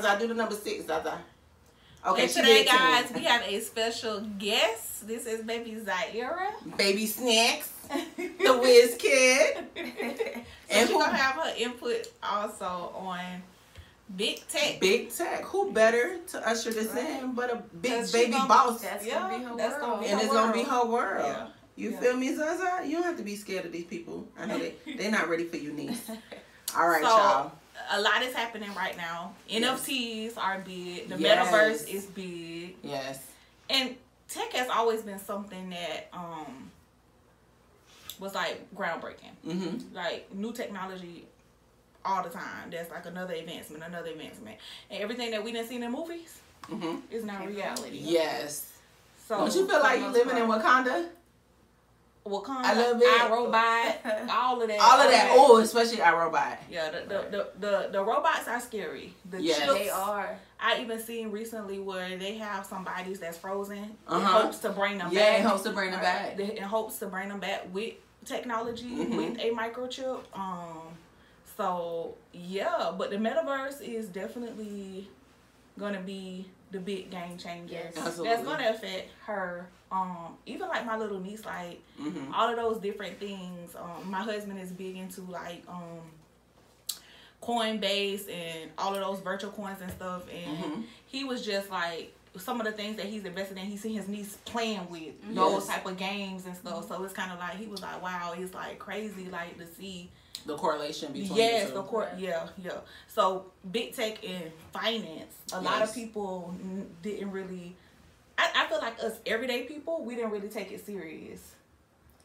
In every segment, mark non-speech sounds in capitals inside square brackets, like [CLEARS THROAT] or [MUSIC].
Zaza. Do the number six, Zaza. Okay, and today, guys, we have a special guest. This is baby Zaira. Baby Snacks, [LAUGHS] the Whiz Kid. So And she's who- gonna have her input also on big tech. Big Tech. Who better to usher this in but a big baby gonna- boss? That's Yeah, gonna be her that's world. gonna be and her it's gonna be her world. Yeah. You Yeah. feel me, Zaza? You don't have to be scared of these people. I know they they're not ready for you, niece. [LAUGHS] All right, So, y'all. A lot is happening right now. Yes. NFTs are big. The Yes. metaverse is big. Yes. and tech has always been something that um was like groundbreaking Mm-hmm. like new technology all the time that's like another advancement another advancement and everything that we didn't see in the movies Mm-hmm. is now reality Yes. so Don't you feel like you're living in Wakanda? Wakanda, I love it. iRobot, [LAUGHS] all of that All of that. Oh, especially iRobot. yeah the, the, the, the, the robots are scary the Yes. chips They are. I even seen recently where they have some bodies that's frozen in Uh-huh. hopes to bring them Yeah, back. in hopes to bring them back. In hopes to bring them back with technology, Mhm. with a microchip. Um, so yeah, but the metaverse is definitely gonna be the big game changer. Yes. Absolutely. That's gonna affect her. Um, even like my little niece, like Mm-hmm. all of those different things. Um, my husband is big into like um Coinbase and all of those virtual coins and stuff, and Mhm. he was just like some of the things that he's invested in. He seen his niece playing with Yes. those type of games and stuff. So it's kind of like he was like, wow, it's like crazy, like to see. The correlation between Yes, the two. of course, yeah, yeah. So big tech and finance, a lot of people n- didn't really. I, I feel like us everyday people, we didn't really take it serious.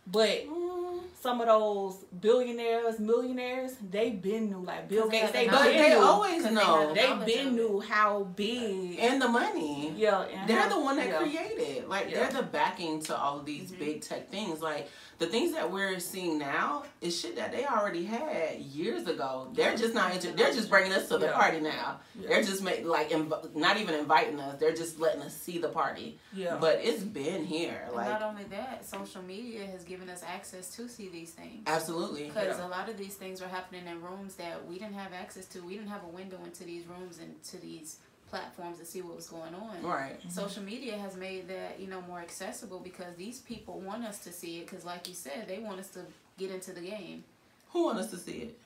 But Mm. some of those billionaires, millionaires, they've been knew like Bill Gates. had They the But been they knew. always 'Cause they know. had They been of it. knew how big. and the money. yeah, and They're how- the one that yeah. created. Like Yeah. they're the backing to all of these Mm-hmm. big tech things. Like the things that we're seeing now is shit that they already had years ago. They're just not. Inter- they're just bringing us to the Yeah. party now. Yeah. They're just make, like inv- not even inviting us. They're just letting us see the party. Yeah. But it's been here. And Like not only that, social media has given us access to see these things. absolutely. Because Yeah. a lot of these things are happening in rooms that we didn't have access to. We didn't have a window into these rooms and to these platforms to see what was going on. Right. Social media has made that you know more accessible because these people want us to see it. Because like you said, they want us to get into the game. Who want us to see it?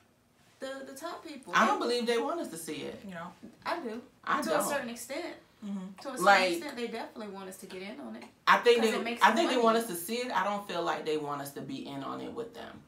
The the top people. I don't believe they want us to see it. you know. I do. I to don't. a certain extent. Mm-hmm. To a certain Like- extent, they definitely want us to get in on it. I think 'Cause they. it makes I them think they want us to see it. I don't feel like they want us to be in on it with them.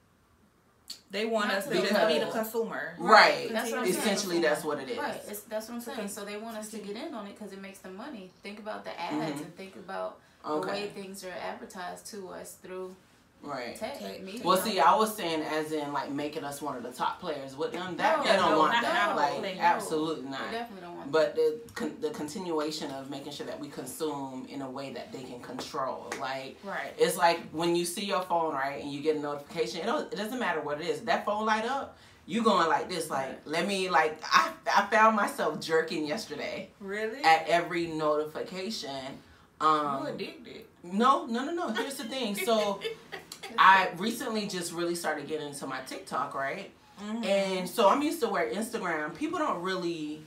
They want Not us to to just be the consumer. Right. That's what I'm saying. Essentially, that's what it is. Right, it's, that's what I'm saying. So they want us to get in on it because it makes them money. Think about the ads Mhm. and think about the way things are advertised to us through Right. tech, Tech. media. Well, see, I was saying as in like making us one of the top players with them. That No, they don't no, want that. like they- absolutely We not. definitely don't want. But the con- the continuation of making sure that we consume in a way that they can control. Like Right. it's like when you see your phone right and you get a notification. It, don't, it doesn't matter what it is. That phone light up. You going like this? Like let me like I I found myself jerking yesterday Really? at every notification. Um, you addicted. no, no, no, no. Here's the thing. So [LAUGHS] I recently just really started getting into my TikTok, right? Mhm. And so I'm used to where Instagram, people don't really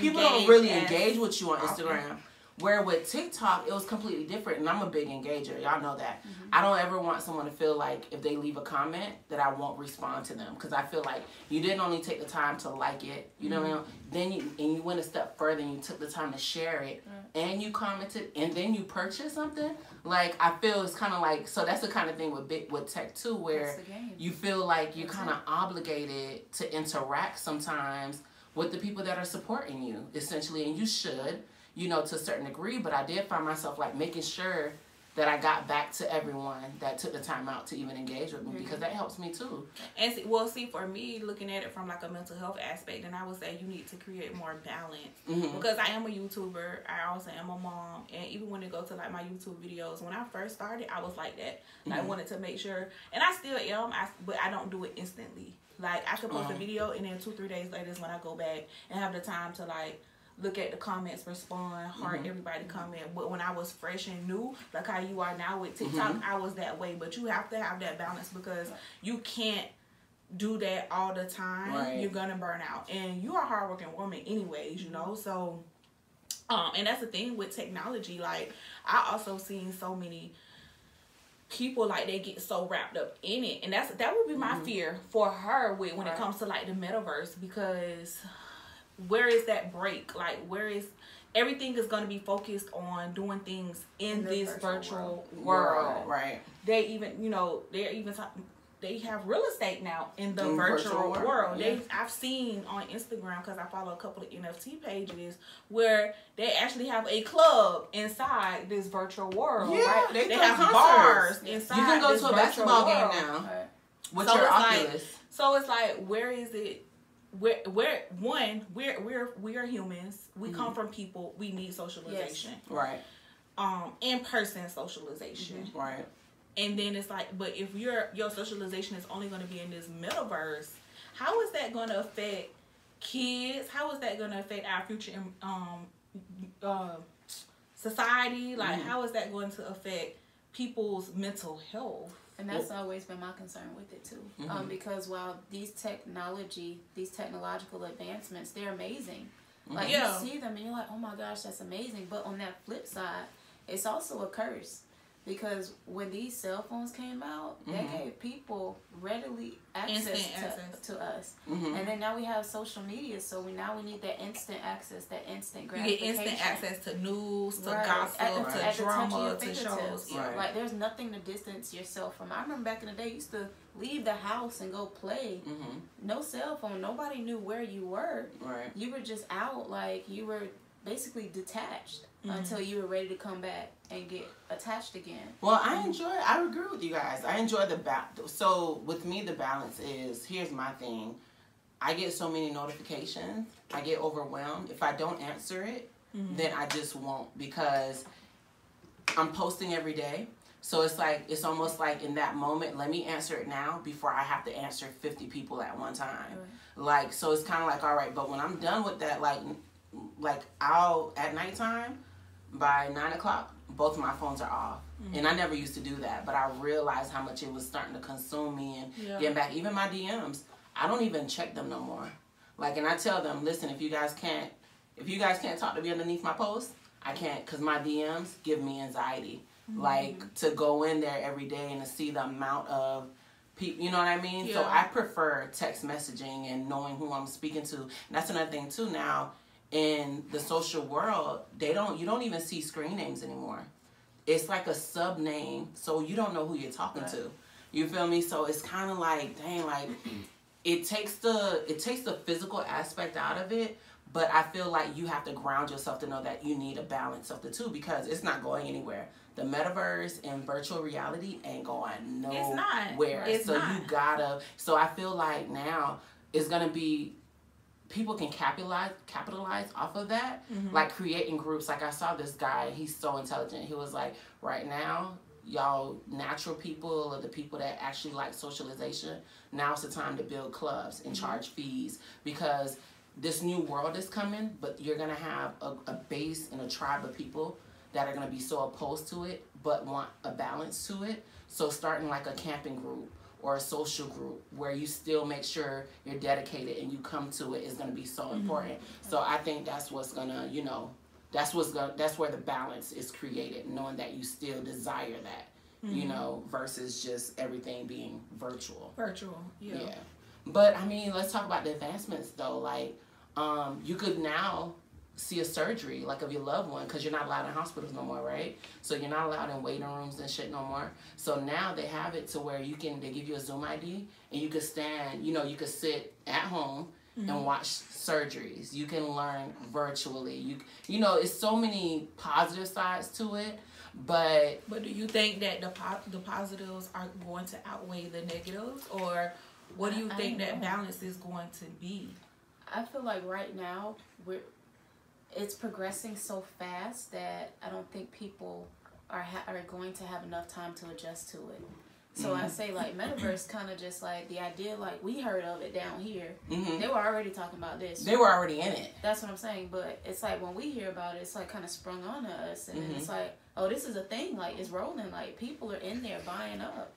people don't really engage with you on. Instagram. Where with TikTok, it was completely different, and I'm a big engager. Y'all know that. Mm-hmm. I don't ever want someone to feel like if they leave a comment that I won't respond to them because I feel like you didn't only take the time to like it, you know, what I Mm-hmm. mean? then you and you went a step further and you took the time to share it, and you commented, and then you purchased something. Like I feel it's kind of like so that's the kind of thing with big with tech too, where That's the game. you feel like you're kind of obligated to interact sometimes with the people that are supporting you essentially and you should you know to a certain degree but i did find myself like making sure that i got back to everyone that took the time out to even engage with me because that helps me too And see, well, see, for me, looking at it from like a mental health aspect, then I would say you need to create more balance Mhm. because I am a YouTuber. I also am a mom, and even when it go to like my YouTube videos, when I first started, I was like that. I Mhm. wanted to make sure, and I still am, I, but I don't do it instantly. Like I could post Uh-huh. a video, and then two, three days later is when I go back and have the time to like look at the comments, respond, heart Mhm. everybody comment. But when I was fresh and new, like how you are now with TikTok, I was that way. But you have to have that balance because you can't do that all the time, Right. you're gonna burn out. And you're a hardworking woman anyways, you know. So um and that's the thing with technology. Like I also seen so many people like they get so wrapped up in it. And that's that would be my fear for her with when Right. it comes to like the metaverse because where is that break? Like where is everything is going to be focused on doing things in, In this virtual virtual world. World, right? They even, you know, they're even talking. They have real estate now in the In virtual, virtual world. world, They. I've seen on Instagram because I follow a couple of NFT pages where they actually have a club inside this virtual world. Yeah, right? they throw have concerts. bars inside. You can go this to a virtual basketball game now Right. with So your it's like- Oculus. So it's like, where is it? Where, where one, we're we're we are humans. We Mm-hmm. come from people. We need socialization, right, um, in person socialization. right. And then it's like, but if your your socialization is only going to be in this metaverse, how is that going to affect kids? How is that going to affect our future um uh, society? Like, Mhm. how is that going to affect people's mental health? And that's always been my concern with it too. Mhm. Um, because while these technology, these technological advancements, they're amazing. Like Yeah. you see them and you're like, oh my gosh, that's amazing. But on that flip side, it's also a curse. Because when these cell phones came out, they Mhm. gave people readily access, to, access. to us. hmm And then now we have social media, so we now we need that instant access, that instant gratification. You get instant access to news, to Right. gossip, At Right. to at the touch of drama, to shows. Yeah. Right. Like there's nothing to distance yourself from. I remember back in the day, you used to leave the house and go play. hmm No cell phone. Nobody knew where you were. Right. You were just out, like you were basically detached Mhm. until you were ready to come back and get attached again. Well, I enjoy. I agree with you guys. I enjoy the ba- So with me, the balance is here's my thing. I get so many notifications. I get overwhelmed. If I don't answer it, Mhm. then I just won't because I'm posting every day. So it's like it's almost like in that moment, let me answer it now before I have to answer 50 people at one time. Like so it's kind of like all right, but when I'm done with that like like I'll at nighttime by 9 o'clock both of my phones are off. Mm-hmm. And I never used to do that, but I realized how much it was starting to consume me and Yeah. getting back even my DMs. I don't even check them no more. Like and I tell them, "Listen, if you guys can't if you guys can't talk to me underneath my post, I can't cuz my DMs give me anxiety." Mm-hmm. Like to go in there every day and to see the amount of people, you know what I mean? So I prefer text messaging and knowing who I'm speaking to. And that's another thing too now in the social world, they don't you don't even see screen names anymore. It's like a sub name, so you don't know who you're talking Right. to. You feel me? So it's kind of like, dang, like it takes the it takes the physical aspect out of it, but I feel like you have to ground yourself to know that you need a balance of the two because it's not going anywhere. The metaverse and virtual reality ain't going nowhere. It's not. It's so not. you gotta. So I feel like now it's gonna be people can capitalize capitalize off of that Mm-hmm. like creating groups like i saw this guy he's so intelligent he was like right now y'all natural people or the people that actually like socialization now's the time to build clubs and Mm-hmm. charge fees because this new world is coming but you're gonna have a, a base and a tribe of people that are gonna be so opposed to it but want a balance to it so starting like a camping group or a social group where you still make sure you're dedicated and you come to it is going to be so important. So I think that's what's going to, you know, that's what's going that's where the balance is created, knowing that you still desire that, you know, versus just everything being virtual. Virtual. Yeah. Yeah. But I mean, let's talk about the advancements though. Like um you could now see a surgery like of your loved one because you're not allowed in hospitals no more, right? So you're not allowed in waiting rooms and shit no more. So now they have it to where you can they give you a Zoom ID and you can stand, you know, you could sit at home and mm-hmm. watch surgeries. You can learn virtually. You you know, it's so many positive sides to it, but But do you think that the po- the positives are going to outweigh the negatives, or what do you I- I think don't that balance is going to be? I feel like right now we're it's progressing so fast that I don't think people are ha- are going to have enough time to adjust to it. So I say like metaverse kind of just like the idea like we heard of it down here. mhm, They were already talking about this. they were already in it. That's what I'm saying. But it's like when we hear about it, it's like kind of sprung on us, and Mhm. it's like, oh, this is a thing. Like it's rolling. Like people are in there buying up.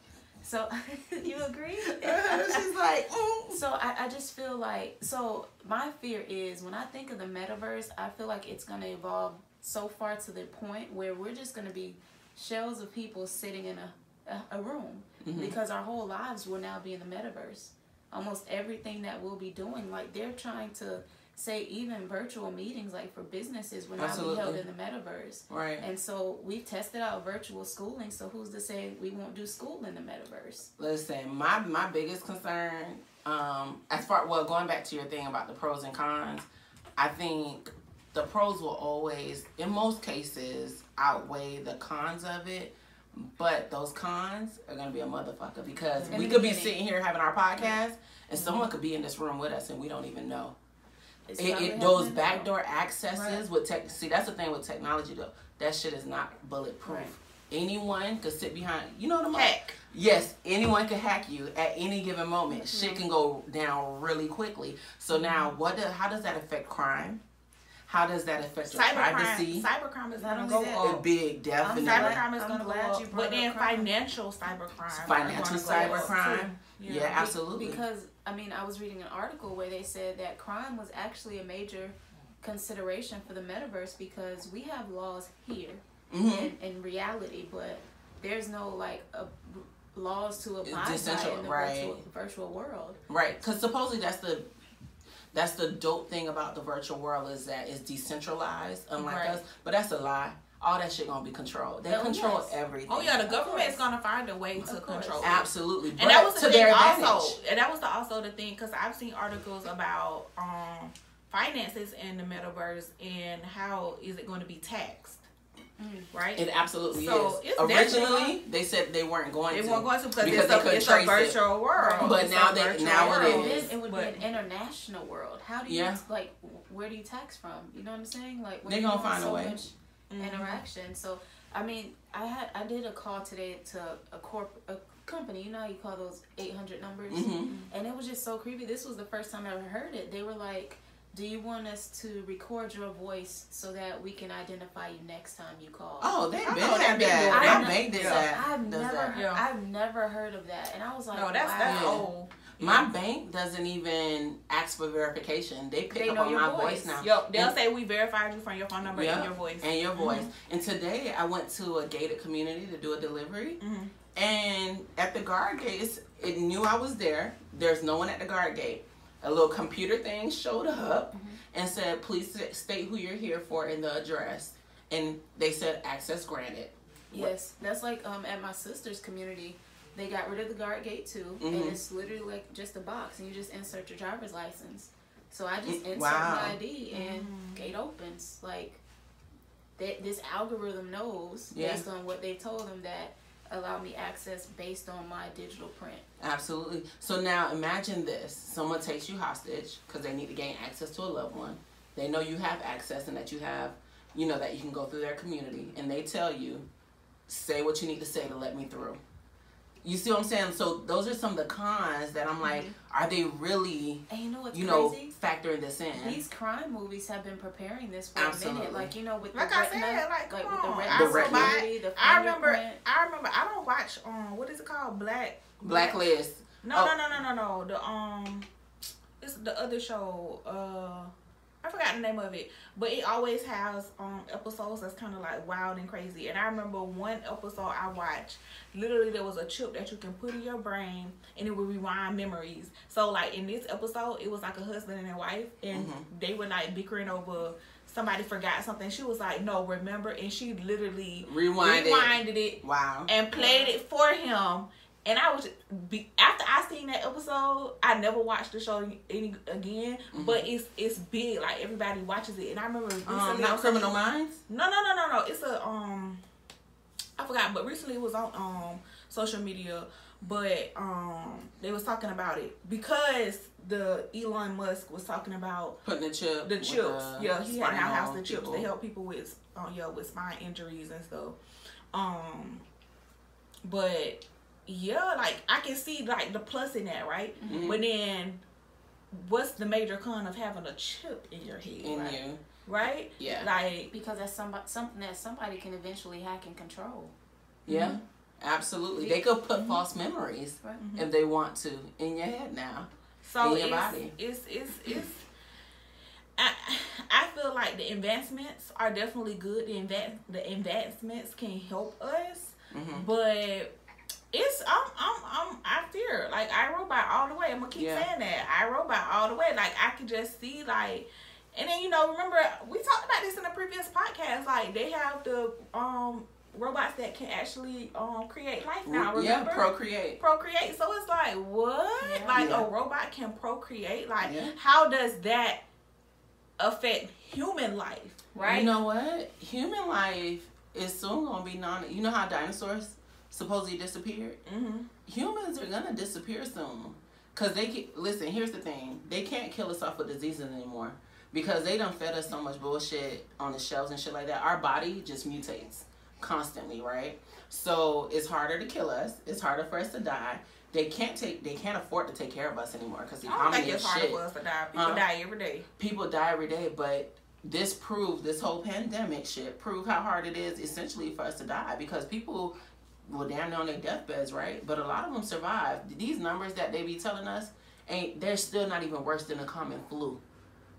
So [LAUGHS] you agree? [LAUGHS] She's like, mm. So I, I just feel like so my fear is when I think of the metaverse, I feel like it's gonna evolve so far to the point where we're just gonna be shells of people sitting in a, a, a room Mhm. because our whole lives will now be in the metaverse. Almost everything that we'll be doing, like they're trying to say even virtual meetings like for businesses will not be held in the metaverse. right. And so we've tested out virtual schooling, so who's to say we won't do school in the metaverse? Listen, my my biggest concern, um, as far well, going back to your thing about the pros and cons, I think the pros will always, in most cases, outweigh the cons of it. But those cons are gonna be a motherfucker because In we could be sitting here having our podcast, and someone could be in this room with us and we don't even know. It's It, it those happening now. backdoor accesses Right. with tech. See, that's the thing with technology though. That shit is not bulletproof. Right. Anyone could sit behind. You know the Heck. Yes, anyone can hack you at any given moment. Shit Mhm. can go down really quickly. So now, what? Do, how does that affect crime? How does that affect your Cybercrime, privacy? cybercrime is Not gonna only go that- up. big, definitely. glad- Cybercrime is gonna go up, you brought but then financial cybercrime, are Financial gonna go cybercrime. too. Yeah, absolutely. Because I mean, I was reading an article where they said that crime was actually a major consideration for the metaverse because we have laws here Mhm. in, in reality, but there's no like a, laws to apply by in the right. virtual, virtual world. Right, because supposedly that's the that's the dope thing about the virtual world is that it's decentralized, unlike Right. us. But that's a lie. All that shit gonna be controlled. They Oh, control yes. everything. Oh yeah, the Of government's course. gonna find a way to course. control absolutely. And that was the to thing their also, and that was the, also the thing because I've seen articles about um finances in the metaverse and how is it going to be taxed, Mm. right? It absolutely So, is. Originally, they said they weren't going they to. weren't going to because Because it's, they a, it's a trace it. virtual world. But It's now they- virtual now it world. is. Then it would But- be an international world. How do you Yeah. like? Where do you tax from? You know what I'm saying? Like They you're gonna doing find a way. much Mhm. interaction. So I mean, I had I did a call today to a corp a company. You know how you call those 800 numbers, Mhm. and it was just so creepy. This was the first time I ever heard it. They were like. Do you want us to record your voice so that we can identify you next time you call? Oh, they've been know had that. doing Our that. bank did that. I've does never, that. Yeah. I've never heard of that, and I was like, No, that's that's Yeah. old. My bank doesn't even ask for verification. They pick They up on my voice. voice now. Yep, they'll And- say we verified you from your phone number Yeah. and your voice. and your voice. And today I went to a gated community to do a delivery. Mhm. And at the guard gate, it knew I was there. There's no one at the guard gate. A little computer thing showed up and said, "Please state who you're here for and the address." And they said, "Access granted." Yes, that's like um at my sister's community. They got rid of the guard gate too, Mhm. and it's literally like just a box, and you just insert your driver's license. So I just Mm, insert wow. my ID, and gate opens. Like that, this algorithm knows Yeah. based on what they told them that allow me access based on my digital print. Absolutely. So now imagine this: someone takes you hostage because they need to gain access to a loved one. They know you have access and that you have, you know, that you can go through their community, and they tell you, say what you need to say to let me through. You see what I'm saying? So those are some of the cons that I'm like, are they really, And you know what's you know, crazy? factoring this in? These crime movies have been preparing this for Absolutely. a minute. Like you know, with Like the I retina, said, like, like come with the on. retina, I remember- security, the I remember. fingerprint. I remember. I don't watch. Um, what is it called? Black. Blacklist. No, Oh. no, no, no, no, no. The um, it's the other show. Uh, I forgot the name of it, but it always has um episodes that's kind of like wild and crazy. And I remember one episode I watched. Literally, there was a chip that you can put in your brain, and it would rewind memories. So, like in this episode, it was like a husband and a wife, and Mhm. they were like bickering over somebody forgot something. She was like, "No, remember," and she literally Rewind it. rewinded it Wow. and played it for him. And I was be, after I seen that episode, I never watched the show any again. Mhm. But it's it's big, like everybody watches it. And I remember recently Um, not Criminal Minds. No, no, no, no, no. It's a um, I forgot, but recently it was on um social media. But um, they was talking about it because the Elon Musk was talking about Putting the chip. the chips. the yeah, he had now spinal the chips people. to help people with uh, yeah with spine injuries and stuff. Um, but yeah, like I can see like the plus in that, right? Mhm. But then, what's the major con of having a chip in your head, in right? you. Right? Yeah. Like because that's somebody something that somebody can eventually hack and control. Yeah. Mhm. Absolutely. They could put false memories Right. if they want to in your head now. So in your it's, body. it's it's it's. I I feel like the advancements are definitely good. The advan- the advancements can help us, Mhm. but it's I'm I'm I'm I fear like I robot all the way. I'm gonna keep Yeah. saying that I robot all the way. Like I could just see like. And then you know, remember we talked about this in a previous podcast. Like they have the um robots that can actually um create life now. yeah, Remember? procreate. procreate. So it's like, what? Yeah. Like Yeah. a robot can procreate? Like, Yeah. how does that affect human life? Right? You know what? Human life is soon gonna be non. You know how dinosaurs supposedly disappeared? mm-hmm. Humans are gonna disappear soon. Cause they can listen. Here's the thing: they can't kill us off with diseases anymore because they done fed us so much bullshit on the shelves and shit like that. Our body just mutates constantly, right? So it's harder to kill us. It's harder for us to die. They can't take. They can't afford to take care of us anymore because the I don't think it's is harder for us to die. People Uh, die every day. people die every day, but this proved this whole pandemic shit proved how hard it is essentially for us to die because people were damn near on their deathbeds, right? But a lot of them survived. These numbers that they be telling us ain't they're still not even worse than a common flu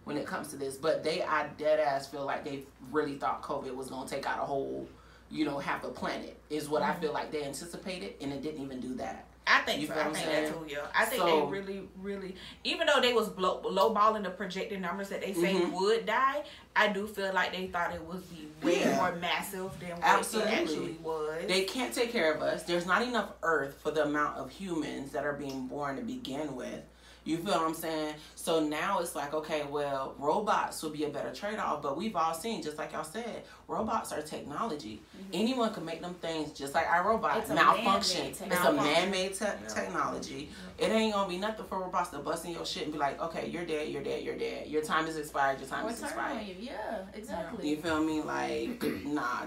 when it comes to this. But they I dead ass feel like they really thought COVID was gonna take out a whole, you know, half a planet is what I mm-hmm. feel like they anticipated and it didn't even do that. I think You so. I think that too. Yeah, I think So- they really, really, even though they was blow, lowballing the projected numbers that they say Mhm. would die, I do feel like they thought it would be way Yeah. more massive than what Absolutely. it actually was. They can't take care of us. There's not enough earth for the amount of humans that are being born to begin with. You feel what I'm saying? So now it's like, okay, well, robots would be a better trade off, but we've all seen, just like y'all said, robots are technology. Anyone can make them things just like our robot Mm-hmm. It's a malfunction. man-made It's a technology. man made te- technology. It ain't gonna be nothing for robots to bust in your shit and be like, okay, you're dead, you're dead, you're dead. Your time is expired, your time Or is expired. you. Yeah, exactly. You feel me? Like, [CLEARS THROAT] nah.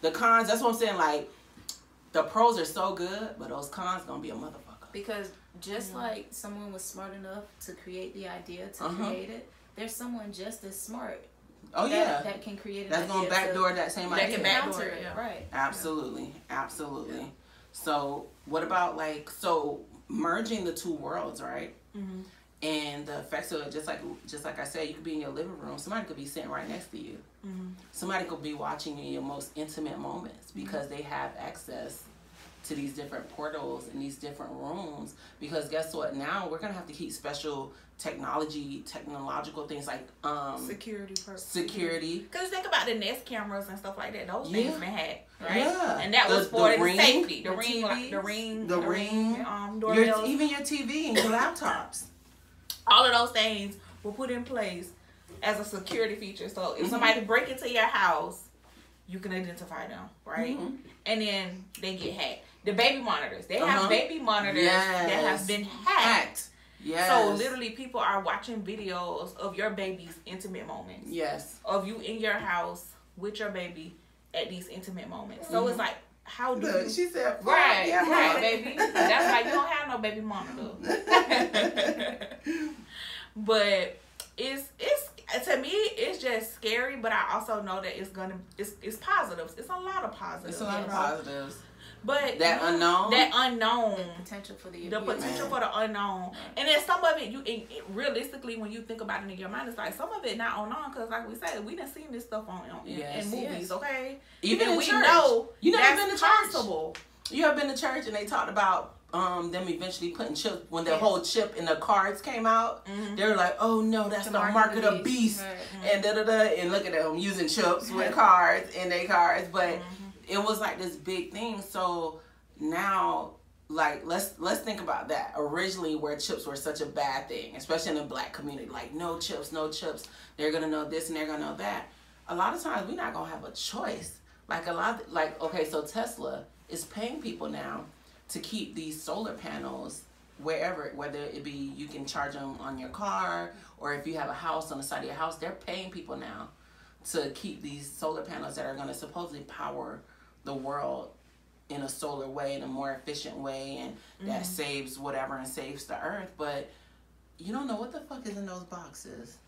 The cons, that's what I'm saying. Like, the pros are so good, but those cons gonna be a motherfucker. Because just like someone was smart enough to create the idea to Uh-huh. create it, there's someone just as smart Oh that, yeah, that can create an that's gonna backdoor that same That can idea. back- counter Backdoor, it. yeah. Right. Absolutely, absolutely. So, what about like so merging the two worlds, right? Mhm. And the effects of it, just like just like I said, you could be in your living room. Somebody could be sitting right next to you. Mhm. Somebody could be watching you in your most intimate moments because they have access to these different portals and these different rooms. Because guess what? Now we're gonna have to keep special technology, technological things like um security purpose. security. Because think about the Nest cameras and stuff like that. Those Yeah. things been hacked, right? Yeah. And that The- was for the the, ring, safety. The, the ring, like, the ring, the ring, um, Your, even your TV and your laptops. all of those things were put in place as a security feature. So if Mhm. somebody break into your house, you can identify them, right? Mhm. And then they get hacked. The baby monitors, they Uh-huh. have baby monitors that have been hacked. Yes. So literally, people are watching videos of your baby's intimate moments, Yes. of you in your house with your baby at these intimate moments. So it's like, how do Look, you? she said, Right, yeah, right, baby. [LAUGHS] That's why you don't have no baby monitor. [LAUGHS] but it's it's to me it's just scary but i also know that it's gonna it's it's positives it's a lot of positives It's a lot of positives. But That unknown. that unknown The potential for the the potential for the unknown and then some of it you it, it- realistically when you think about it in your mind it's like some of it not unknown because like we said we done seen this stuff on, on in, Yes. in movies Yes. okay Even and in we church. know You never been to church? possible You have been to church and they talked about um them eventually putting chip when the Yes. whole chip in the cards came out? Mhm. They were like, "Oh no, that's the, mark, of the beast," Right. and da da da. And look at them using chips with cards in their cards, but it was like this big thing. So now, like, let's let's think about that. Originally, where chips were such a bad thing, especially in the black community, like no chips, no chips. They're gonna know this and they're gonna know that. A lot of times, we're not gonna have a choice. Like a lot, like okay, so Tesla is paying people now to keep these solar panels wherever, whether it be you can charge them on your car or if you have a house on the side of your house, they're paying people now to keep these solar panels that are going to supposedly power the world in a solar way in a more efficient way and that saves whatever and saves the earth but you don't know what the fuck is in those boxes.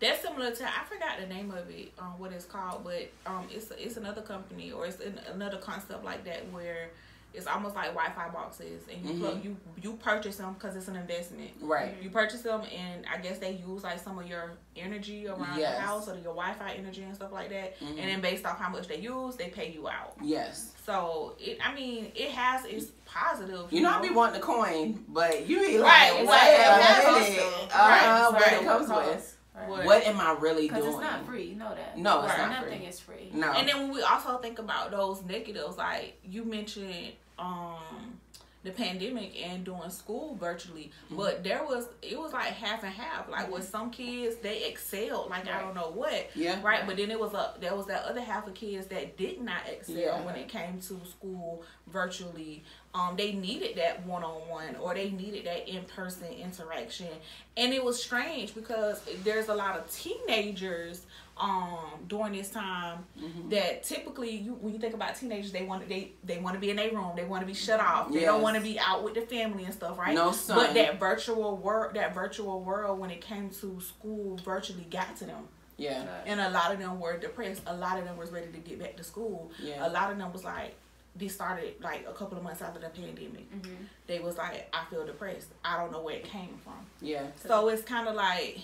That's similar to I forgot the name of it, um, what it's called, but um, it's it's another company or it's an, another concept like that where it's almost like Wi-Fi boxes, and you plug, you you purchase them because it's an investment. Right. You purchase them, and I guess they use like some of your energy around Yes. the house or your Wi-Fi energy and stuff like that. And then based off how much they use, they pay you out. Yes. So it, I mean, it has its positive. You know, I be wanting the coin, but you be Right, like, it's what, like, it what has is it? right, Uh, what right, it comes what with? right. What- What am I really doing? Because it's not free, you know that. No, it's Right. not Nothing free. is free. No. And then when we also think about those negatives, like you mentioned, um, the pandemic and doing school virtually, Mm-hmm. but there was it was like half and half. Like with some kids, they excelled like I don't know what, yeah. right? But then it was a there was that other half of kids that did not excel Yeah. when it came to school virtually. Um, they needed that one on one or they needed that in person interaction, and it was strange because there's a lot of teenagers um during this time Mm-hmm. that typically you when you think about teenagers they want to they they want to be in their room they want to be shut off they don't want to be out with the family and stuff right No sun. but that virtual world that virtual world when it came to school virtually got to them Yeah. And a lot of them were depressed a lot of them was ready to get back to school Yeah. a lot of them was like they started like a couple of months after the pandemic Mm-hmm. they was like i feel depressed i don't know where it came from Yeah. so it's kind of like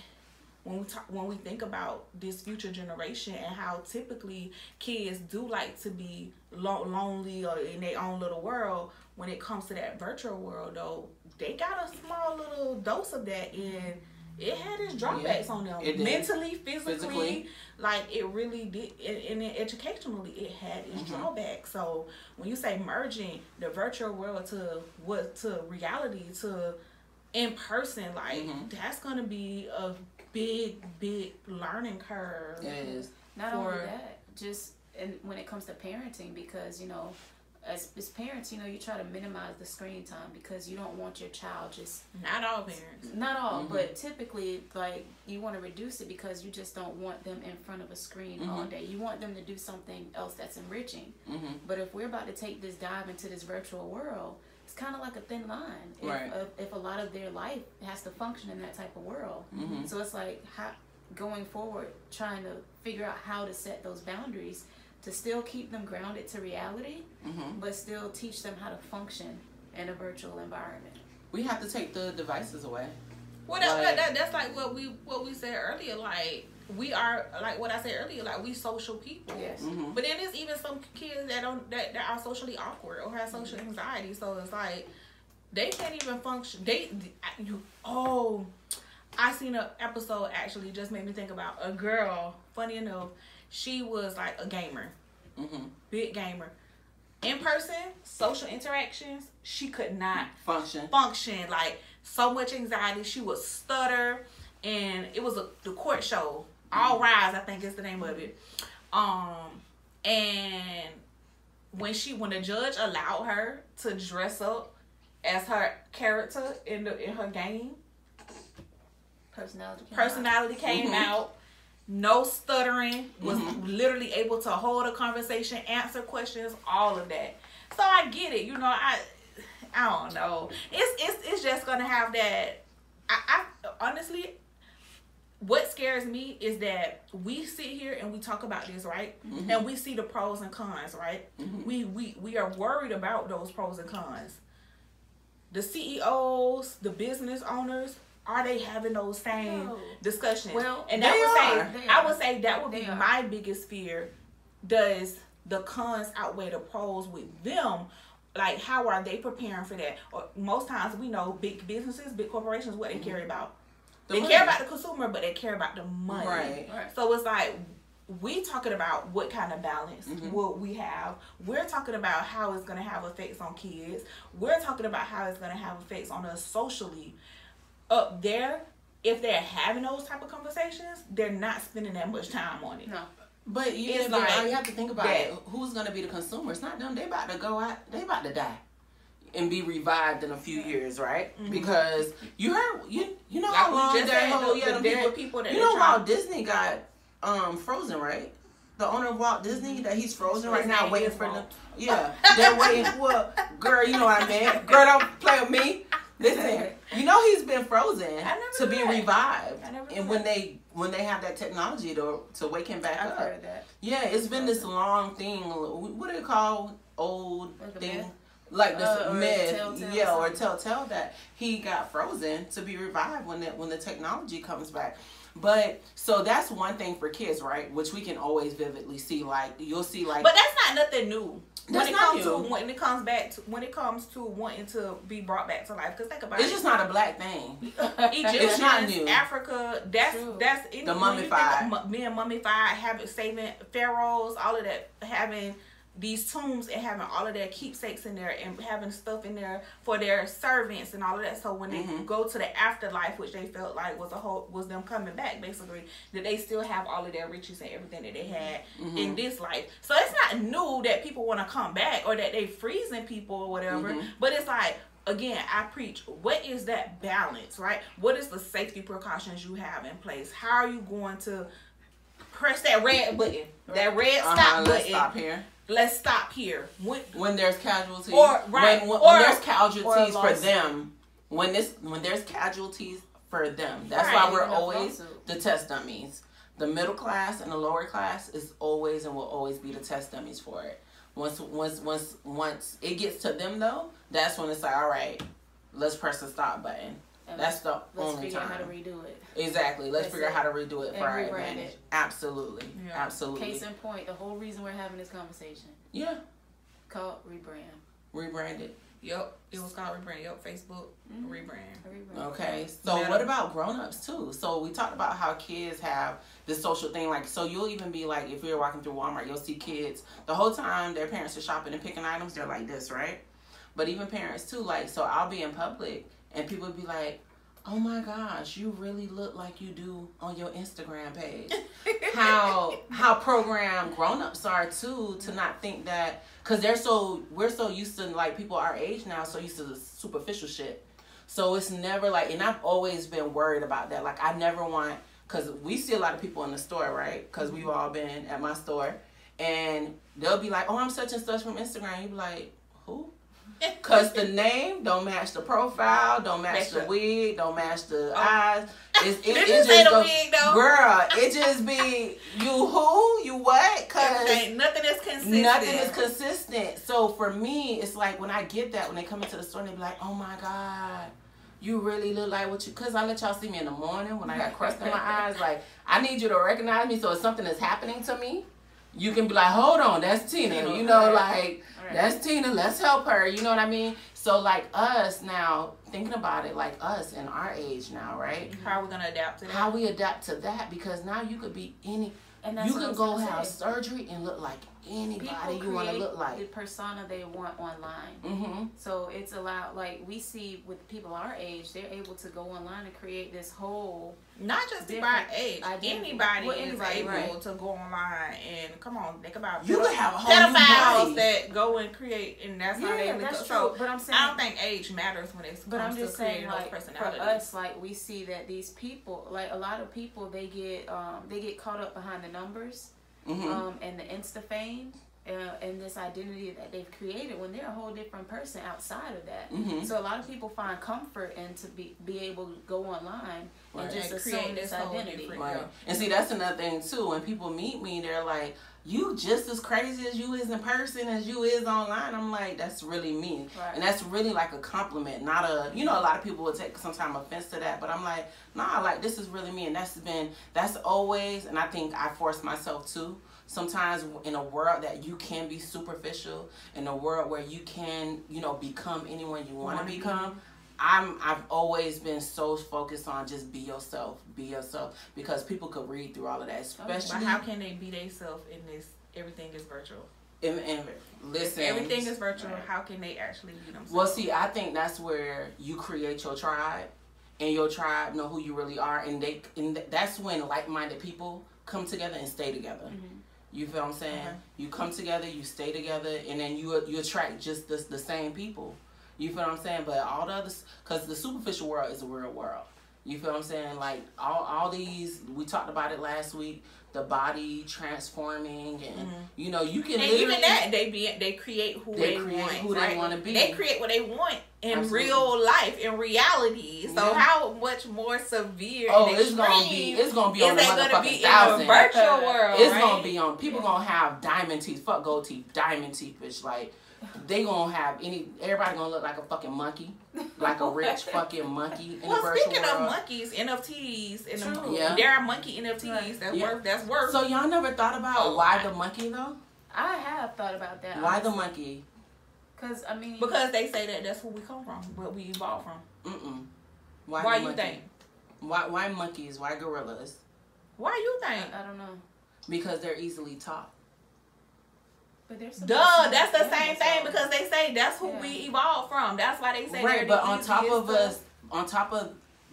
when we talk, when we think about this future generation and how typically kids do like to be lo- lonely or in their own little world. When it comes to that virtual world, though, they got a small little dose of that, and it had its drawbacks on them mentally, physically, Physically. Like it really did, and, and then educationally, it had its Mhm. drawbacks. So when you say merging the virtual world to what to reality to in person, like Mhm. that's gonna be a big, big learning curve. It is. Not for- only that, just and when it comes to parenting, because you know, as, as parents, you know, you try to minimize the screen time because you don't want your child just Not all parents. not all, Mhm. but typically, like you want to reduce it because you just don't want them in front of a screen all Mhm. day. You want them to do something else that's enriching. Mm-hmm. But if we're about to take this dive into this virtual world, it's kind of like a thin line. If, Right. if, if a lot of their life has to function in that type of world, Mhm. so it's like how, going forward, trying to figure out how to set those boundaries to still keep them grounded to reality, Mm-hmm. but still teach them how to function in a virtual environment. We have to take the devices away. Well, that, Like- that, that's like what we what we said earlier. Like we are like what I said earlier. Like we social people. Yes. Mm-hmm. But then there's even some kids that don't that, that are socially awkward or have social anxiety. So it's like they can't even function. They you oh, I seen an episode actually just made me think about a girl. Funny enough, she was like a gamer, Mm-hmm. big gamer. In person, social interactions, she could not Function. function. Like so much anxiety. She would stutter, and it was a the court show. All Rise, I think is the name of it. Um, and when she when the judge allowed her to dress up as her character in the in her game, Personality. came out. personality came Mhm. out. No stuttering, was Mhm. literally able to hold a conversation, answer questions, all of that. So I get it, you know. I, I don't know. It's it's it's just gonna have that. I, I honestly, what scares me is that we sit here and we talk about this, right? Mhm. And we see the pros and cons, right? Mhm. We we we are worried about those pros and cons. The CEOs, the business owners, are they having those same No. discussions? Well, and that they would are. say They I would say that would They be are. my biggest fear. Does the cons outweigh the pros with them? Like how are they preparing for that? Or most times we know big businesses, big corporations, what they care about. The they money. care about the consumer, but they care about the money. Right. Right. So it's like we talking about what kind of balance Mhm. will we have. We're talking about how it's gonna have effects on kids. We're talking about how it's gonna have effects on us socially. Up there, if they're having those type of conversations, they're not spending that much time on it. No. But you, It's like you have to think about that. it. Who's gonna be the consumer? It's not them. They about to go out. They about to die, and be revived in a few years, right? Mhm. Because you heard you you know Like how long just that whole yeah the people, people that you know Walt Disney got um frozen, right? The owner of Walt Disney that he's frozen right now, waiting for them. Yeah, they're waiting. [LAUGHS] Well, girl, you know what I mean. Girl, don't play with me. Listen, you know he's been frozen to be that. revived, and when that. they when they have that technology to to wake him back I've up. Yeah, it's been this long thing. What do they call old Like thing? Like this Uh, or myth, Telltale yeah, or telltale that he got frozen to be revived when the when the technology comes back. But so that's one thing for kids, right? Which we can always vividly see. Like you'll see, like But that's not nothing new. That's when it comes new. to when it comes back to when it comes to wanting to be brought back to life. Because think about it's it. just not a black thing. [LAUGHS] It's not new. Africa, that's True. that's any, The when you think mummified. being mummified, having saving pharaohs, all of that, having these tombs and having all of their keepsakes in there and having stuff in there for their servants and all of that. So when they Mhm. go to the afterlife, which they felt like was a whole was them coming back basically, that they still have all of their riches and everything that they had Mm-hmm. in this life. So it's not new that people want to come back or that they freezing people or whatever. Mhm. But it's like again, I preach. What is that balance, right? What is the safety precautions you have in place? How are you going to press that red button, that red Uh-huh, stop button? stop here. Let's stop here. When, When there's casualties, Or- right, when, when, or- when there's casualties for them, when this when there's casualties for them, that's Right, why we're always the test dummies. The middle class and the lower class is always and will always be the test dummies for it. Once once once once it gets to them though, that's when it's like, all right, let's press the stop button. And That's the let's only figure out how to time. redo it. Exactly. Let's That's figure out how to redo it And for our rebrand advantage. it. Absolutely. Yeah. Absolutely. Case in point, the whole reason we're having this conversation yeah. called rebrand. Rebranded. Yep, it was called rebrand. Yep, Facebook Mhm. rebrand. Rebrand. Okay. So Meta. what about grown-ups too? So we talked about how kids have this social thing like so you'll even be like if you're walking through Walmart, you'll see kids the whole time their parents are shopping and picking items, they're like this, right? But even parents too, like so I'll be in public and people would be like, Oh my gosh, you really look like you do on your Instagram page. [LAUGHS] how how programmed grown-ups are too to not think that because they're so we're so used to like people our age now so used to the superficial shit. So it's never like and i've always been worried about that. Like i never want because we see a lot of people in the store right? Because we've all been at my store. And they'll be like oh i'm such and such from instagram. You be like who Cause the name don't match the profile, don't match the up. wig, don't match the Oh. eyes. It's, it, it just say the go- wig though? Girl, it just be you who you what? Cause Everything, nothing is consistent. nothing is consistent. So for me, it's like when I get that when they come into the store and they be like, "Oh my god, you really look like what you." Cause I let y'all see me in the morning when I got crust in my [LAUGHS] eyes. Like I need you to recognize me. So if something is happening to me, you can be like, "Hold on, that's Tina." You know, like that's Tina. Let's help her. You know what I mean? So like us now, thinking about it, like us in our age now, right? How are we gonna adapt to that? How we adapt to that because now you could be any. And that's You can go have surgery and look like anybody People you want to look like. the persona they want online. Mm-hmm. So it's allowed, like we see with people our age, they're able to go online and create this whole. Not just by age. identity. Anybody Well, is anybody, able right. to go online and come on, think about You pedo- could have a whole new pedophiles body. that go and create, and that's how they Yeah, look. that's true. So But I'm saying, I don't think age matters when it's but I'm comes just to saying, creating like for us, like we see that these people, like a lot of people, they get um they get caught up behind the numbers, Mm-hmm. um and the Insta fame. Uh, and this identity that they've created when they're a whole different person outside of that. mm-hmm. So a lot of people find comfort in to be be able to go online Right. and just And assume create this this identity. Right. And see, that's another thing too. When people meet me, they're like, "You just as crazy as you is in person as you is online." I'm like, "That's really me," Right. and that's really like a compliment, not a. You know, a lot of people would take sometimes offense to that, but I'm like, "Nah, like this is really me," and that's been that's always, and I think I force myself to. Sometimes in a world that you can be superficial, in a world where you can, you know, become anyone you want to become, I'm I've always been so focused on just be yourself, be yourself because people could read through all of that, but especially how can they be themselves in this? Everything is virtual. in, in listen. If everything is virtual, Right. how can they actually be themselves? Well, see, I think that's where you create your tribe, and your tribe know who you really are, and they and that's when like-minded people come together and stay together. Mhm. You feel what I'm saying? Okay. You come together, you stay together, and then you you attract just the, the same people. You feel what I'm saying? But all the others, because the superficial world is a real world. You feel what I'm saying? Like all all these, we talked about it last week. The body transforming, and Mhm. you know, you can and even that they be they create who They they, create want. who they wanna be. They create what they want in Absolutely. real life, in reality. So Yeah. how much more severe? Oh, it's gonna be it's gonna be on the be motherfucking in thousand. the virtual world? It's right? gonna be on. People gonna have diamond teeth. Fuck gold teeth. Diamond teeth, bitch. Like they gonna have any. Everybody gonna look like a fucking monkey, like a rich [LAUGHS] fucking monkey in Well, the virtual speaking world. of monkeys, NFTs, and the, True. Yeah. there are monkey NFTs Right. that's Yeah. worth that's worth. so y'all never thought about Oh, why I- the monkey though? I have thought about that. Why the monkey? Because I mean, because they say that that's where we come from, where we evolved from. Mm-mm. Why? Why, you monkey? think? Why? Why monkeys? Why gorillas? Why you think? I, I don't know. Because they're easily taught. But there's some Duh, some that's the animals, same thing because they say that's who Yeah. we evolved from. That's why they say they're right the but on top of to- us on top of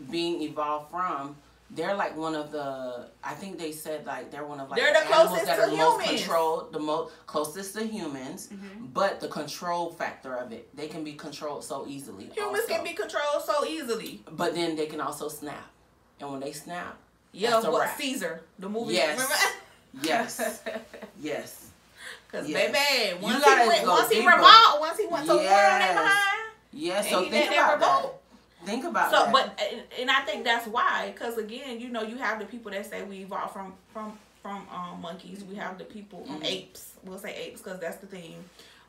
being evolved from they're like one of the i think they said like they're one of like They're the closest that to are the most humans. controlled the most closest to humans Mhm. but the control factor of it they can be controlled so easily Humans also. can be controlled so easily. but then they can also snap and when they snap Yeah, That's what. Caesar, the movie. Yes. Yes [LAUGHS] yes Because Yes. baby, once he went, once he revolted, once he went to war on their behind. yes And so he think about that think about So, that but and- I think that's why, because again, you know, you have the people that say we evolved from from from um, monkeys. We have the people um, Mhm. apes. We'll say apes because that's the thing.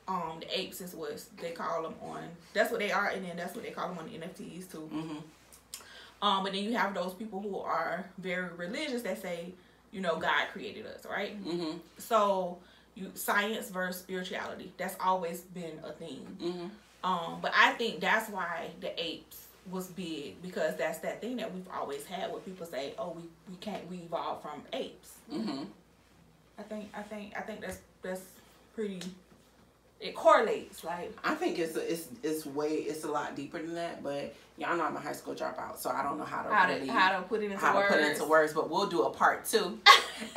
Um, the apes is what they call them on. That's what they are, and then that's what they call them on the NFTs too. hmm Um, and then you have those people who are very religious that say, you know, God created us, right? hmm So you science versus spirituality. That's always been a thing. hmm Um, but I think that's why the apes was big because that's that thing that we've always had where people say, "Oh, we, we can't we evolved from apes." hmm I think I think I think that's that's pretty. It correlates like I think it's it's it's way it's a lot deeper than that, but y'all know I'm a high school dropout, so I don't know how to how really to how to put it into how words. to put it into words. But we'll do a part two, [LAUGHS]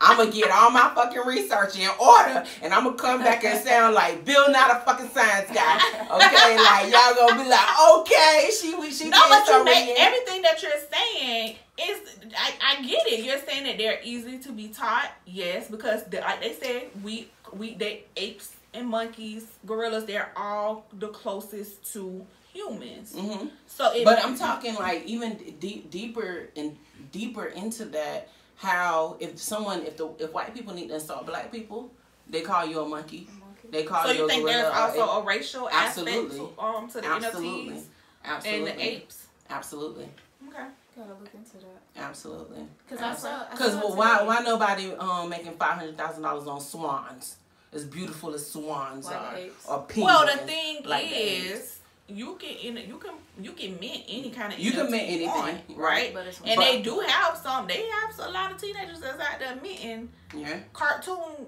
I'm gonna get all my fucking research in order, and I'm gonna come back and [LAUGHS] sound like Bill, not a fucking science guy. Okay, like y'all gonna be like, okay, she we she No, but you make everything that you're saying is I, I get it. You're saying that they're easy to be taught, yes, because the, like they said we we they apes and monkeys, gorillas, they're all the closest to humans. hmm So it, But I'm talking like even deep, deeper and deeper into that. How if someone if the if white people need to insult black people, they call you a monkey. They call So you you think gorilla. there's also a- a racial Absolutely. aspect to, um to the absolutely, NFTs absolutely, and the apes? absolutely, Okay. Gotta look into that. absolutely. Because I saw. I Because saw why why nobody um making five hundred thousand dollars on swans? As beautiful as swans Like are, apes. or penguins. Well, the thing like the apes. is, you can in you can you can mint any kind of You can mint anything, on, right. right? But it's And But- they do have some. They have a lot of teenagers that's out there minting yeah. cartoon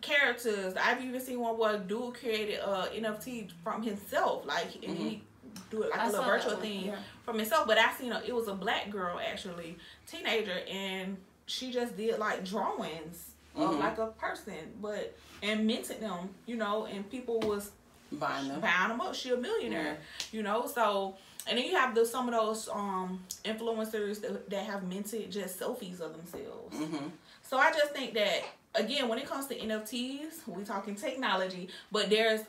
characters. I've even seen one where a dude created uh, a NFT from himself, like and he mm-hmm. do it like I a little virtual thing yeah. from himself. But I seen a, it was a black girl actually, teenager, and she just did like drawings of Mhm. like a person, but and minted them, you know, and people was Buying them. buying them up. She a millionaire, you know. So and then you have the some of those um influencers that, that have minted just selfies of themselves. hmm So I just think that again, when it comes to NFTs, we talking technology, but there's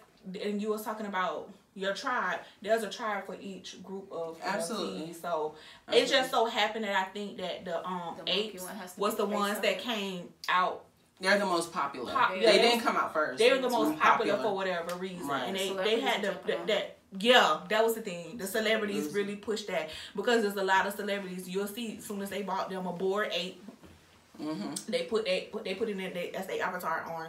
and you was talking about your tribe. There's a tribe for each group of Absolutely. NFTs. So it just so happened that I think that the um The apes one has to was the ones that came out. They're the most popular. Pop- they yeah, they didn't was- come out first. They were the most popular for whatever reason, Right. and they they had the, jumping the that. Yeah, that was the thing. The celebrities Losing. really pushed that because there's a lot of celebrities. You'll see as soon as they bought them a Bored Ape, hmm they put they put they put it in they, as their avatar on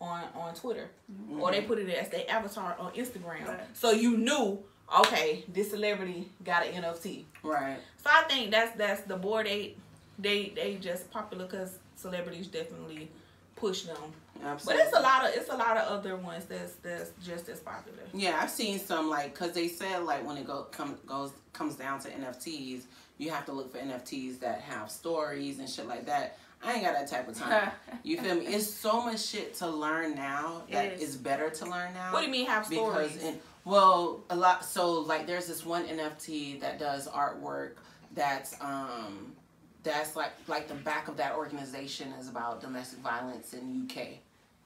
on on Twitter Mm-hmm. or they put it as their avatar on Instagram. Right. So you knew, okay, this celebrity got an NFT. Right. So I think that's that's the Bored Ape. They they just popular because celebrities definitely push them. But it's a lot of it's a lot of other ones that's that's just as popular. Yeah, I've seen some like because they said like when it go come goes comes down to NFTs, you have to look for NFTs that have stories and shit like that. I ain't got that type of time. [LAUGHS] you feel me? It's so much shit to learn now It that is. is better to learn now. What do you mean have stories? because in well a lot so like there's this one nft that does artwork that's um that's like like the back of that organization is about domestic violence in uk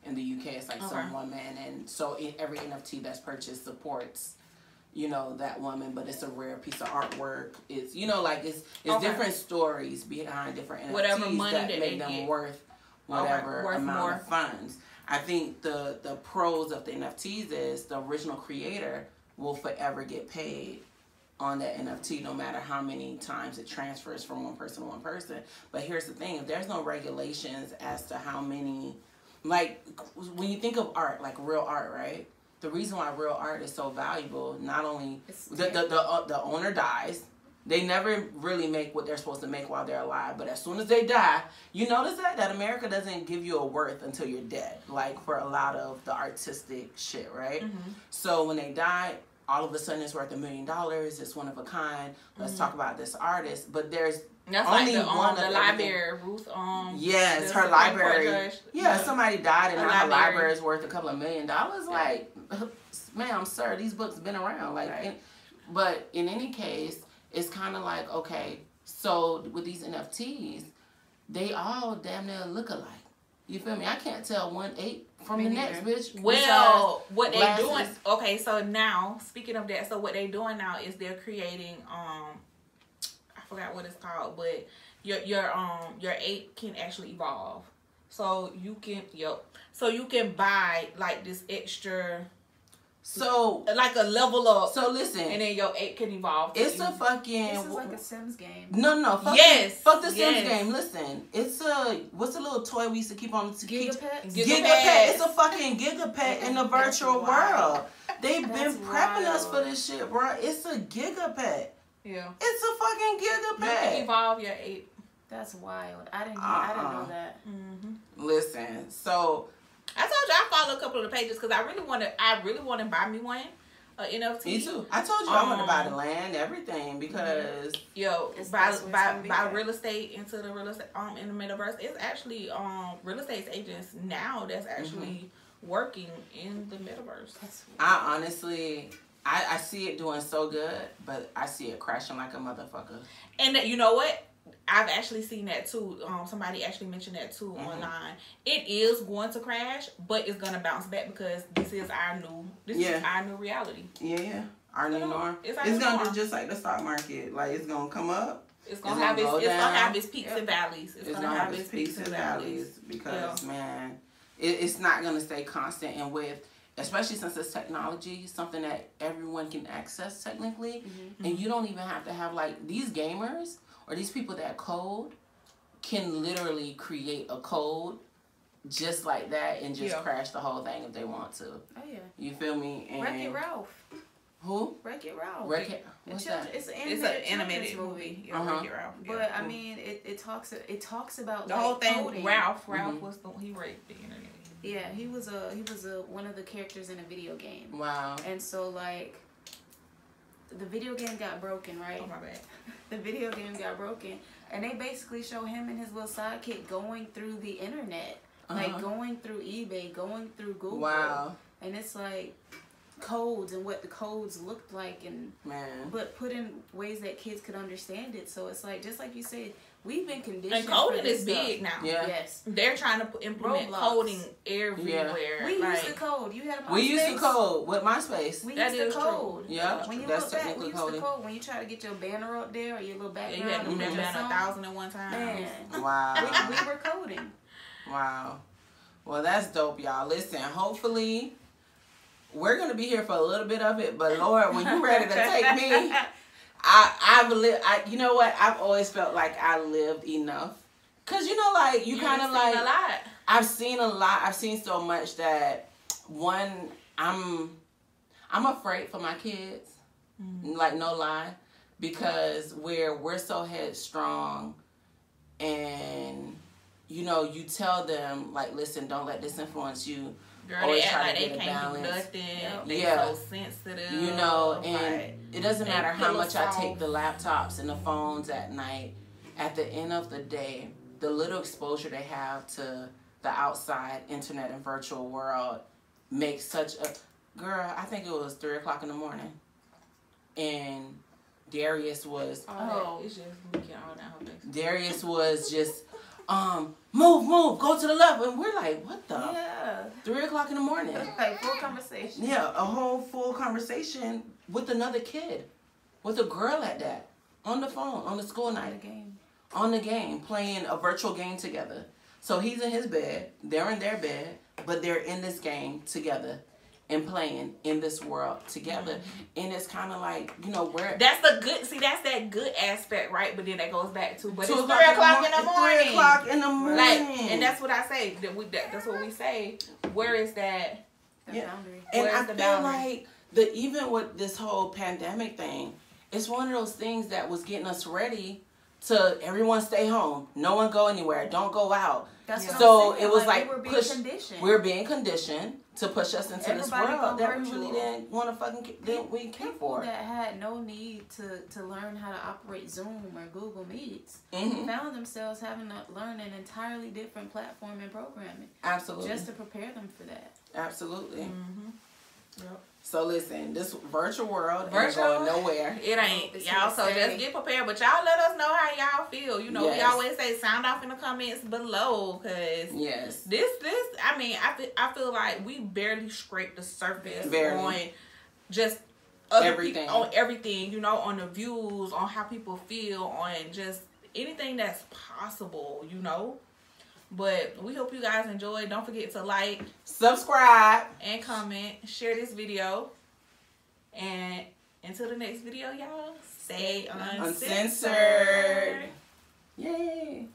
in the uk it's like Okay. some woman and so in every nft that's purchased supports you know that woman, but it's a rare piece of artwork. It's you know like it's it's Okay. different stories behind different NFTs Whatever money that that make them get. worth whatever worth amount more. of funds. I think the the pros of the NFTs is the original creator will forever get paid on that NFT no matter how many times it transfers from one person to one person. But here's the thing, if there's no regulations as to how many like when you think of art, like real art, right? The reason why real art is so valuable, not only the the the, uh, the owner dies, they never really make what they're supposed to make while they're alive. But as soon as they die, you notice that that America doesn't give you a worth until you're dead. Like for a lot of the artistic shit, right? So when they die, all of a sudden it's worth a million dollars. It's one of a kind. Let's talk about this artist. But there's That's Only like the, um, one the library, Ruth. Um, yes, her library. Yeah, somebody died and her library. library is worth a couple of million dollars. Like, [LAUGHS] ma'am, sir, these books been around. Like, Right. in- but in any case, it's kind of like okay. So with these NFTs, they all damn near look alike. You feel me? I can't tell one ape from Me the neither. next bitch. Well, what they glasses. doing? Okay, so now speaking of that, so what they doing now is they're creating. Um, I forgot what it's called, but your your um your ape can actually evolve. So you can yep. So you can buy like this extra, So, like a level up, so listen, and then your ape can evolve. to it's a fucking. This is like a Sims game. No, no, fuck Yes, the, fuck the Sims yes. game. Listen, it's a what's the little toy we used to keep on to keep Gigapets? Giga- Gigapet. It's a fucking gigapet in the virtual wild. world. They've That's been prepping us for this shit, bro. It's a gigapet. yeah. It's a fucking You can gigapet. evolve your ape. That's wild. I didn't. I didn't Uh-uh. know that. Mm-hmm. Listen, so I told you I follow a couple of the pages because I really want to. I really want to buy me one, a NFT. me too. I told you I want to buy the Um, land, everything because Yo, It's- buy that's where buy buy real estate into the real estate um in the metaverse. It's actually um real estate agents now that's actually working in the metaverse. That's I honestly. I, I see it doing so good, but I see it crashing like a motherfucker. And you know what? I've actually seen that too. Um, somebody actually mentioned that too Mhm. online. It is going to crash, but it's gonna bounce back because this is our new this is our new reality. Yeah, yeah. Our new norm. it's It's, gonna do just like the stock market. Like it's gonna come up. It's gonna It's have gonna its it's gonna have its peaks and valleys. It's, It's gonna, have its peaks and valleys. because man, it, it's not gonna stay constant. And with especially since it's technology, something that everyone can access technically, Mm-hmm. and you don't even have to have like these gamers or these people that code can literally create a code just like that and just Yeah. crash the whole thing if they want to. Oh yeah. You feel me? And Wreck It Ralph. who? Wreck It Ralph. Wreck It. What's children- that? It's an It's animated, an animated children's movie. Yeah, Uh-huh. Wreck-It Ralph. Yeah. But I mean, it, it talks it talks about the like, whole thing. coding. Ralph. Ralph Mhm. was the he raped the internet. Yeah, he was a he was a one of the characters in a video game, Wow. and so like the video game got broken, right? Oh my bad. [LAUGHS] the video game got broken and they basically show him and his little sidekick going through the internet like Uh-huh. going through ebay going through google Wow, and it's like codes and what the codes looked like and man. but put in ways that kids could understand it so it's like just like you said we've been conditioned And for coding this is stuff. big now. Yeah. yes They're trying to put, implement Roblox. coding everywhere. Yeah. we like, used to code you had a We used to code with MySpace. we That used is to true. code Yeah, when you that's look back we used coding. to code when you try to get your banner up there or your little Yeah, background you had to do and that your band a thousand and one times. man [LAUGHS] Wow. we, we were coding Wow. Well, that's dope, y'all. Listen, hopefully, we're gonna be here for a little bit of it, but Lord, when you ready to take me, [LAUGHS] I I've lived. I you know what? I've always felt like I lived enough, cause you know, like you, kind of like a lot. I've seen a lot. I've seen so much that one, I'm, I'm afraid for my kids. Mm-hmm. Like no lie, because we're we're so headstrong, and you know you tell them like, listen, don't let this influence you. Girl, Always they try act to like get they can't do nothing. Yep. They Yeah. so sensitive. You know, and Like, it doesn't matter how much I take the laptops and the phones at night. At the end of the day, the little exposure they have to the outside internet and virtual world makes such a girl. I think it was three o'clock in the morning, and Darius was all that, Oh. it's just leaking all down. Darius was just um, move, move, go to the left. And we're like, what the? Yeah. Three o'clock in the morning. Like full conversation. Yeah, a whole full conversation with another kid, with a girl at that, on the phone, on the school The night, game. on the game, playing a virtual game together. So he's in his bed, they're in their bed, but they're in this game together and playing in this world together. Mm-hmm. And it's kind of like, you know, where That's the good. See, that's that good aspect, right? But then that goes back to, but Two it's three o'clock in the morning. Three o'clock in the morning. Like, and that's what I say. That we, that, that's what we say. Where is that? The Yeah. boundary. And Where's I the feel boundary? like the even with this whole pandemic thing, it's one of those things that was getting us ready to everyone stay home, no one go anywhere, don't go out. That's what So it was like, we were being push- conditioned. We're being conditioned to push us into this world that we really didn't want to fucking didn't we care people for. that had no need to, to learn how to operate Zoom or Google Meets hmm found themselves having to learn an entirely different platform and programming Absolutely, just to prepare them for that. absolutely. Mm-hmm. Yep. So listen, this virtual world Virtual? ain't going nowhere. It ain't y'all. So just get prepared. But y'all let us know how y'all feel. You know, we always say sound off in the comments below, cause Yes, this this I mean I feel, I feel like we barely scraped the surface Barely. on just Everything. people, on everything. You know, on the views, on how people feel, on just anything that's possible. You know. But we hope you guys enjoyed. Don't forget to like, subscribe, and comment. Share this video. And until the next video, y'all, stay uncensored. uncensored. Yay.